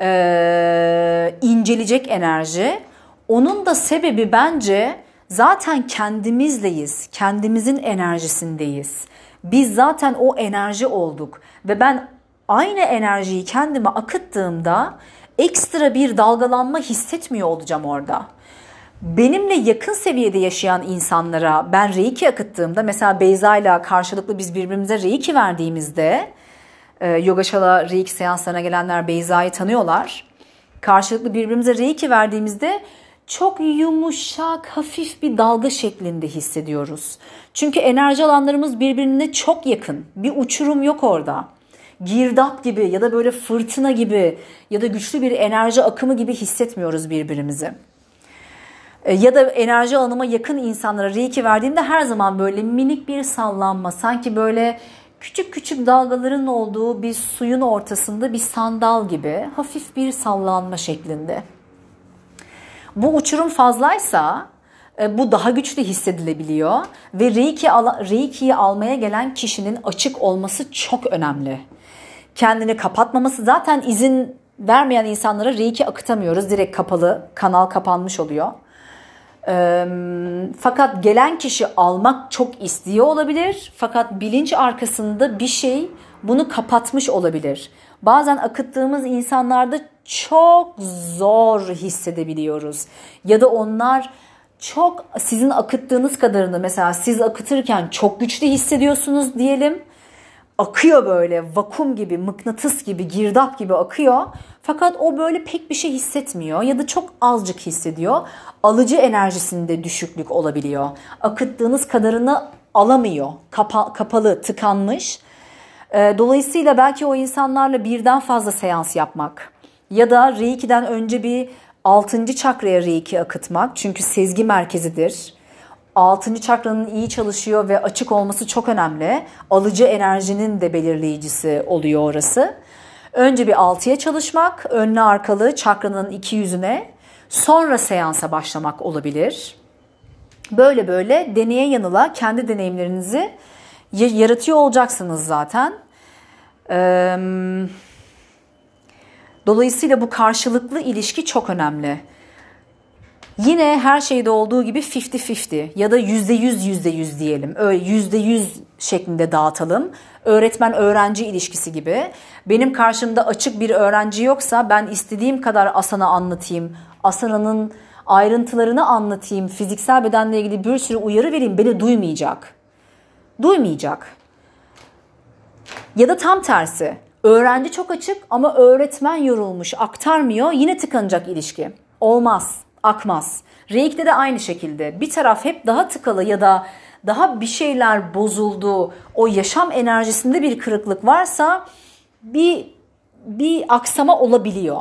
e, incelecek enerji. Onun da sebebi bence zaten kendimizleyiz, kendimizin enerjisindeyiz. Biz zaten o enerji olduk ve ben aynı enerjiyi kendime akıttığımda ekstra bir dalgalanma hissetmiyor olacağım orada. Benimle yakın seviyede yaşayan insanlara ben reiki akıttığımda mesela Beyza ile karşılıklı biz birbirimize reiki verdiğimizde e, Yoga Şala reiki seanslarına gelenler Beyza'yı tanıyorlar. Karşılıklı birbirimize reiki verdiğimizde çok yumuşak, hafif bir dalga şeklinde hissediyoruz. Çünkü enerji alanlarımız birbirine çok yakın. Bir uçurum yok orada. Girdap gibi ya da böyle fırtına gibi ya da güçlü bir enerji akımı gibi hissetmiyoruz birbirimizi. E, ya da enerji alanıma yakın insanlara reiki verdiğimde her zaman böyle minik bir sallanma, sanki böyle küçük küçük dalgaların olduğu bir suyun ortasında bir sandal gibi hafif bir sallanma şeklinde. Bu uçurum fazlaysa e, bu daha güçlü hissedilebiliyor ve Reiki Reiki'yi almaya gelen kişinin açık olması çok önemli. Kendini kapatmaması zaten izin vermeyen insanlara Reiki akıtamıyoruz. Direkt kapalı, kanal kapanmış oluyor. Fakat gelen kişi almak çok istiyor olabilir. Fakat bilinç arkasında bir şey bunu kapatmış olabilir. Bazen akıttığımız insanlarda çok zor hissedebiliyoruz. Ya da onlar çok sizin akıttığınız kadarını mesela siz akıtırken çok güçlü hissediyorsunuz diyelim. Akıyor böyle vakum gibi, mıknatıs gibi, girdap gibi akıyor. Fakat o böyle pek bir şey hissetmiyor ya da çok azıcık hissediyor. Alıcı enerjisinde düşüklük olabiliyor. Akıttığınız kadarını alamıyor. Kapa, kapalı, tıkanmış. Dolayısıyla belki o insanlarla birden fazla seans yapmak ya da Reiki'den önce bir 6. çakraya Reiki akıtmak. Çünkü sezgi merkezidir. 6. çakranın iyi çalışıyor ve açık olması çok önemli. Alıcı enerjinin de belirleyicisi oluyor orası. Önce bir 6'ya çalışmak, önlü arkalı çakranın iki yüzüne, sonra seansa başlamak olabilir. Böyle böyle deneye yanıla kendi deneyimlerinizi yaratıyor olacaksınız zaten. Eee Dolayısıyla bu karşılıklı ilişki çok önemli. Yine her şeyde olduğu gibi 50-50 ya da %100 %100 diyelim. Öyle %100 şeklinde dağıtalım. Öğretmen öğrenci ilişkisi gibi. Benim karşımda açık bir öğrenci yoksa ben istediğim kadar asana anlatayım. Asananın ayrıntılarını anlatayım. Fiziksel bedenle ilgili bir sürü uyarı vereyim. Beni duymayacak. Duymayacak. Ya da tam tersi. Öğrenci çok açık ama öğretmen yorulmuş, aktarmıyor. Yine tıkanacak ilişki. Olmaz, akmaz. Reiki'de de aynı şekilde. Bir taraf hep daha tıkalı ya da daha bir şeyler bozuldu. O yaşam enerjisinde bir kırıklık varsa bir bir aksama olabiliyor.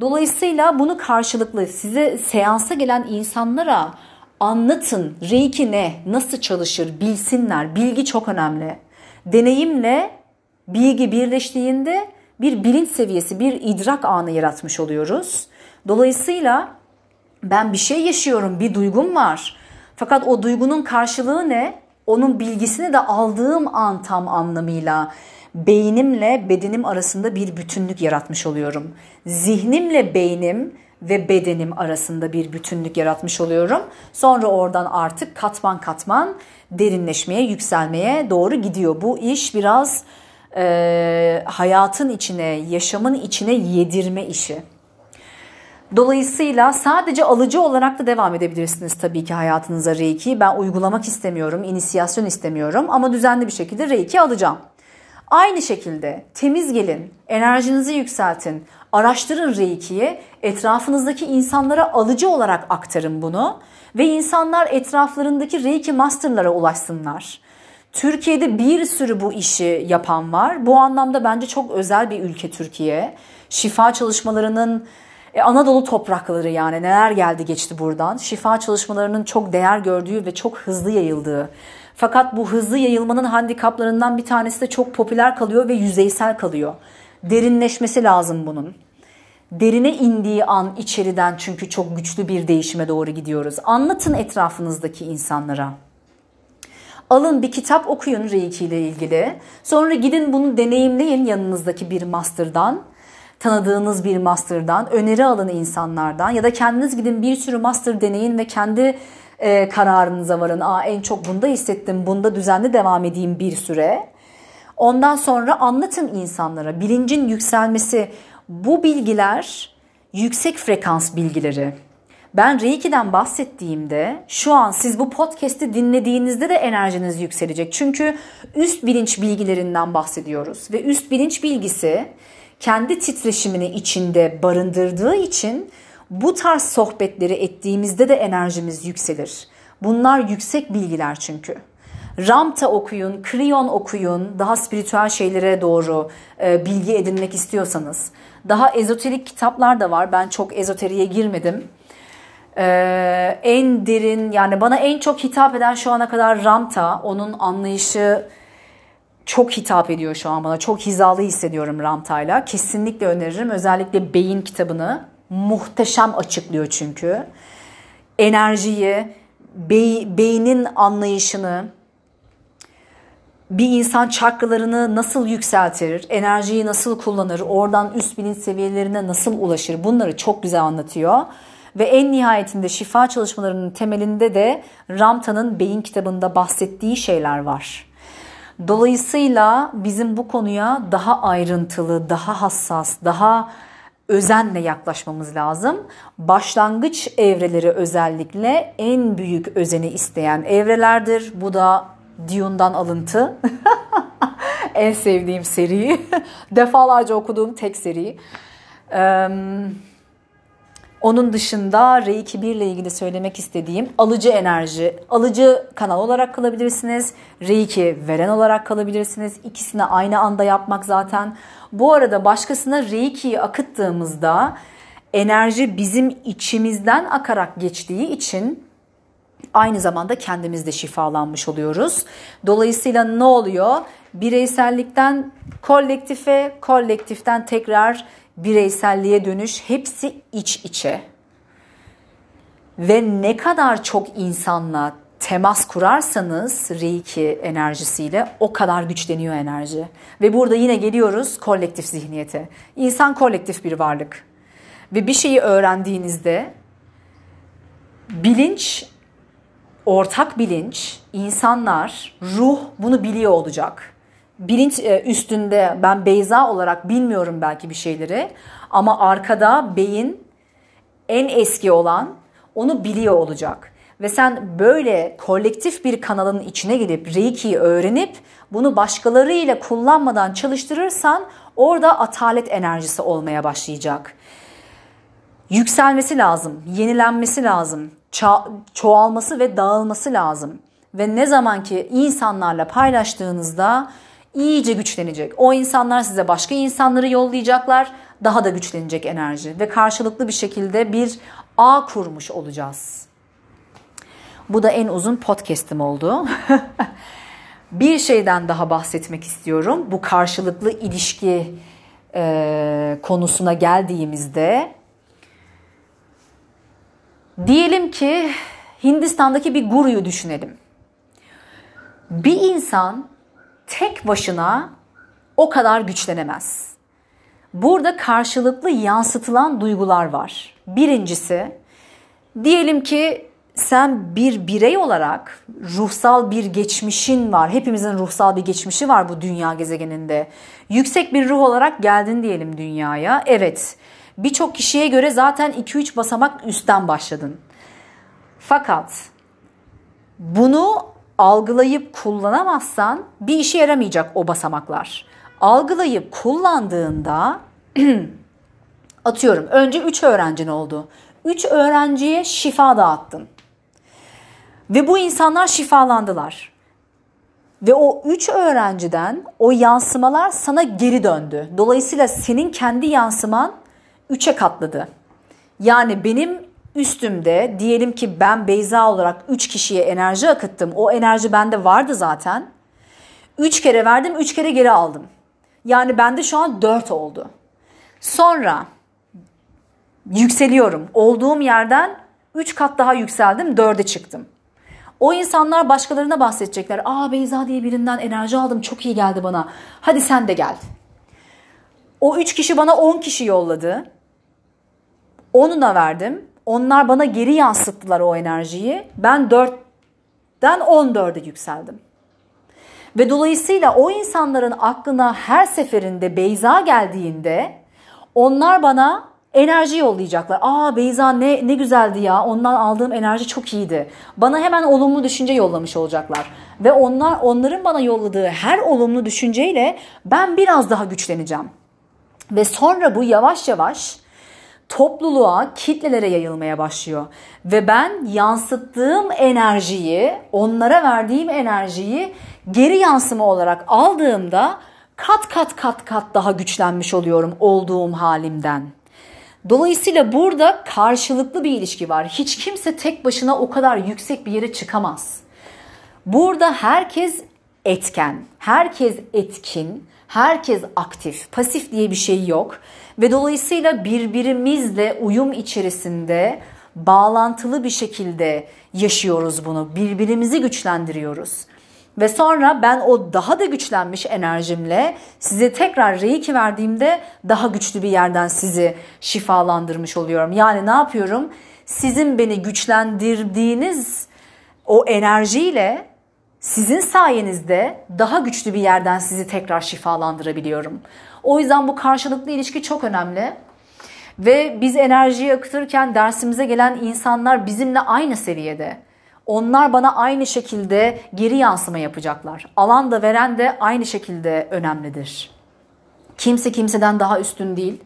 Dolayısıyla bunu karşılıklı size seansa gelen insanlara anlatın. Reiki ne, nasıl çalışır bilsinler. Bilgi çok önemli. Deneyimle bilgi birleştiğinde bir bilinç seviyesi, bir idrak anı yaratmış oluyoruz. Dolayısıyla ben bir şey yaşıyorum, bir duygum var. Fakat o duygunun karşılığı ne? Onun bilgisini de aldığım an tam anlamıyla beynimle bedenim arasında bir bütünlük yaratmış oluyorum. Zihnimle beynim ve bedenim arasında bir bütünlük yaratmış oluyorum. Sonra oradan artık katman katman derinleşmeye, yükselmeye doğru gidiyor. Bu iş biraz e, hayatın içine, yaşamın içine yedirme işi. Dolayısıyla sadece alıcı olarak da devam edebilirsiniz tabii ki hayatınıza Reiki. Ben uygulamak istemiyorum, inisiyasyon istemiyorum ama düzenli bir şekilde Reiki alacağım. Aynı şekilde temiz gelin, enerjinizi yükseltin, araştırın Reiki'yi, etrafınızdaki insanlara alıcı olarak aktarın bunu ve insanlar etraflarındaki Reiki Master'lara ulaşsınlar. Türkiye'de bir sürü bu işi yapan var. Bu anlamda bence çok özel bir ülke Türkiye. Şifa çalışmalarının e, Anadolu toprakları yani neler geldi geçti buradan. Şifa çalışmalarının çok değer gördüğü ve çok hızlı yayıldığı. Fakat bu hızlı yayılmanın handikaplarından bir tanesi de çok popüler kalıyor ve yüzeysel kalıyor. Derinleşmesi lazım bunun. Derine indiği an içeriden çünkü çok güçlü bir değişime doğru gidiyoruz. Anlatın etrafınızdaki insanlara. Alın bir kitap okuyun Reiki ile ilgili. Sonra gidin bunu deneyimleyin yanınızdaki bir master'dan tanıdığınız bir master'dan, öneri alın insanlardan ya da kendiniz gidin bir sürü master deneyin ve kendi e, kararınıza varın. Aa en çok bunda hissettim, bunda düzenli devam edeyim bir süre. Ondan sonra anlatın insanlara bilincin yükselmesi. Bu bilgiler yüksek frekans bilgileri. Ben Reiki'den bahsettiğimde şu an siz bu podcast'i dinlediğinizde de enerjiniz yükselecek. Çünkü üst bilinç bilgilerinden bahsediyoruz ve üst bilinç bilgisi kendi titreşimini içinde barındırdığı için bu tarz sohbetleri ettiğimizde de enerjimiz yükselir. Bunlar yüksek bilgiler çünkü. Ramta okuyun, Kriyon okuyun, daha spiritüel şeylere doğru e, bilgi edinmek istiyorsanız. Daha ezoterik kitaplar da var. Ben çok ezoteriye girmedim. E, en derin yani bana en çok hitap eden şu ana kadar Ramta. Onun anlayışı çok hitap ediyor şu an bana. Çok hizalı hissediyorum Ramta'yla. Kesinlikle öneririm. Özellikle Beyin kitabını. Muhteşem açıklıyor çünkü. Enerjiyi, bey, beynin anlayışını, bir insan çakralarını nasıl yükseltir, enerjiyi nasıl kullanır, oradan üst bilinç seviyelerine nasıl ulaşır bunları çok güzel anlatıyor. Ve en nihayetinde şifa çalışmalarının temelinde de Ramta'nın beyin kitabında bahsettiği şeyler var. Dolayısıyla bizim bu konuya daha ayrıntılı, daha hassas, daha özenle yaklaşmamız lazım. Başlangıç evreleri özellikle en büyük özeni isteyen evrelerdir. Bu da Dune'dan alıntı. en sevdiğim seri. Defalarca okuduğum tek seri. Ee, onun dışında Reiki 1 ile ilgili söylemek istediğim alıcı enerji, alıcı kanal olarak kalabilirsiniz. Reiki veren olarak kalabilirsiniz. İkisini aynı anda yapmak zaten. Bu arada başkasına Reiki'yi akıttığımızda enerji bizim içimizden akarak geçtiği için aynı zamanda kendimiz de şifalanmış oluyoruz. Dolayısıyla ne oluyor? Bireysellikten kolektife, kolektiften tekrar bireyselliğe dönüş hepsi iç içe. Ve ne kadar çok insanla temas kurarsanız Reiki enerjisiyle o kadar güçleniyor enerji. Ve burada yine geliyoruz kolektif zihniyete. İnsan kolektif bir varlık. Ve bir şeyi öğrendiğinizde bilinç, ortak bilinç, insanlar, ruh bunu biliyor olacak bilinç e, üstünde ben Beyza olarak bilmiyorum belki bir şeyleri ama arkada beyin en eski olan onu biliyor olacak. Ve sen böyle kolektif bir kanalın içine gidip Reiki'yi öğrenip bunu başkalarıyla kullanmadan çalıştırırsan orada atalet enerjisi olmaya başlayacak. Yükselmesi lazım, yenilenmesi lazım, çoğalması ve dağılması lazım. Ve ne zaman ki insanlarla paylaştığınızda iyice güçlenecek. O insanlar size başka insanları yollayacaklar. Daha da güçlenecek enerji ve karşılıklı bir şekilde bir ağ kurmuş olacağız. Bu da en uzun podcast'im oldu. bir şeyden daha bahsetmek istiyorum. Bu karşılıklı ilişki e, konusuna geldiğimizde diyelim ki Hindistan'daki bir guruyu düşünelim. Bir insan tek başına o kadar güçlenemez. Burada karşılıklı yansıtılan duygular var. Birincisi diyelim ki sen bir birey olarak ruhsal bir geçmişin var. Hepimizin ruhsal bir geçmişi var bu dünya gezegeninde. Yüksek bir ruh olarak geldin diyelim dünyaya. Evet Birçok kişiye göre zaten 2-3 basamak üstten başladın. Fakat bunu algılayıp kullanamazsan bir işe yaramayacak o basamaklar. Algılayıp kullandığında atıyorum önce 3 öğrencin oldu. 3 öğrenciye şifa dağıttın. Ve bu insanlar şifalandılar. Ve o 3 öğrenciden o yansımalar sana geri döndü. Dolayısıyla senin kendi yansıman 3'e katladı. Yani benim üstümde diyelim ki ben Beyza olarak 3 kişiye enerji akıttım. O enerji bende vardı zaten. 3 kere verdim 3 kere geri aldım. Yani bende şu an 4 oldu. Sonra yükseliyorum. Olduğum yerden 3 kat daha yükseldim 4'e çıktım. O insanlar başkalarına bahsedecekler. Aa Beyza diye birinden enerji aldım çok iyi geldi bana. Hadi sen de gel. O 3 kişi bana 10 kişi yolladı. Onuna verdim. Onlar bana geri yansıttılar o enerjiyi. Ben 4'den 14'e yükseldim. Ve dolayısıyla o insanların aklına her seferinde Beyza geldiğinde onlar bana enerji yollayacaklar. Aa Beyza ne ne güzeldi ya. Ondan aldığım enerji çok iyiydi. Bana hemen olumlu düşünce yollamış olacaklar. Ve onlar onların bana yolladığı her olumlu düşünceyle ben biraz daha güçleneceğim. Ve sonra bu yavaş yavaş topluluğa, kitlelere yayılmaya başlıyor. Ve ben yansıttığım enerjiyi, onlara verdiğim enerjiyi geri yansıma olarak aldığımda kat kat kat kat daha güçlenmiş oluyorum olduğum halimden. Dolayısıyla burada karşılıklı bir ilişki var. Hiç kimse tek başına o kadar yüksek bir yere çıkamaz. Burada herkes etken, herkes etkin, herkes aktif. Pasif diye bir şey yok. Ve dolayısıyla birbirimizle uyum içerisinde bağlantılı bir şekilde yaşıyoruz bunu. Birbirimizi güçlendiriyoruz. Ve sonra ben o daha da güçlenmiş enerjimle size tekrar reiki verdiğimde daha güçlü bir yerden sizi şifalandırmış oluyorum. Yani ne yapıyorum? Sizin beni güçlendirdiğiniz o enerjiyle sizin sayenizde daha güçlü bir yerden sizi tekrar şifalandırabiliyorum. O yüzden bu karşılıklı ilişki çok önemli. Ve biz enerjiyi akıtırken dersimize gelen insanlar bizimle aynı seviyede. Onlar bana aynı şekilde geri yansıma yapacaklar. Alan da veren de aynı şekilde önemlidir. Kimse kimseden daha üstün değil.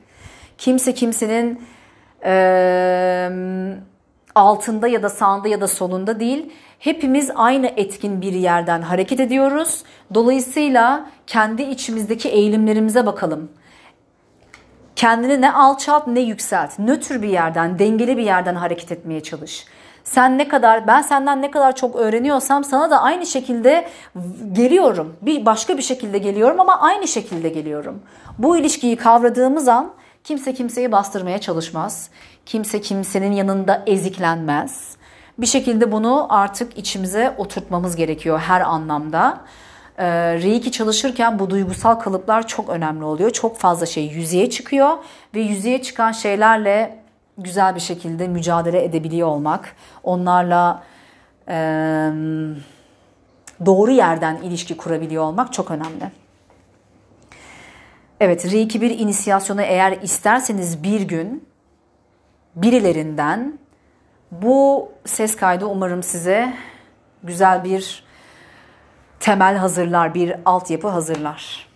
Kimse kimsenin e, altında ya da sağında ya da solunda değil. Hepimiz aynı etkin bir yerden hareket ediyoruz. Dolayısıyla kendi içimizdeki eğilimlerimize bakalım. Kendini ne alçalt ne yükselt. Nötr bir yerden, dengeli bir yerden hareket etmeye çalış. Sen ne kadar ben senden ne kadar çok öğreniyorsam sana da aynı şekilde geliyorum. Bir başka bir şekilde geliyorum ama aynı şekilde geliyorum. Bu ilişkiyi kavradığımız an kimse kimseyi bastırmaya çalışmaz. Kimse kimsenin yanında eziklenmez. Bir şekilde bunu artık içimize oturtmamız gerekiyor her anlamda. Ee, Reiki çalışırken bu duygusal kalıplar çok önemli oluyor. Çok fazla şey yüzeye çıkıyor ve yüzeye çıkan şeylerle güzel bir şekilde mücadele edebiliyor olmak, onlarla e, doğru yerden ilişki kurabiliyor olmak çok önemli. Evet, Reiki bir inisiyasyonu eğer isterseniz bir gün birilerinden bu ses kaydı umarım size güzel bir temel hazırlar, bir altyapı hazırlar.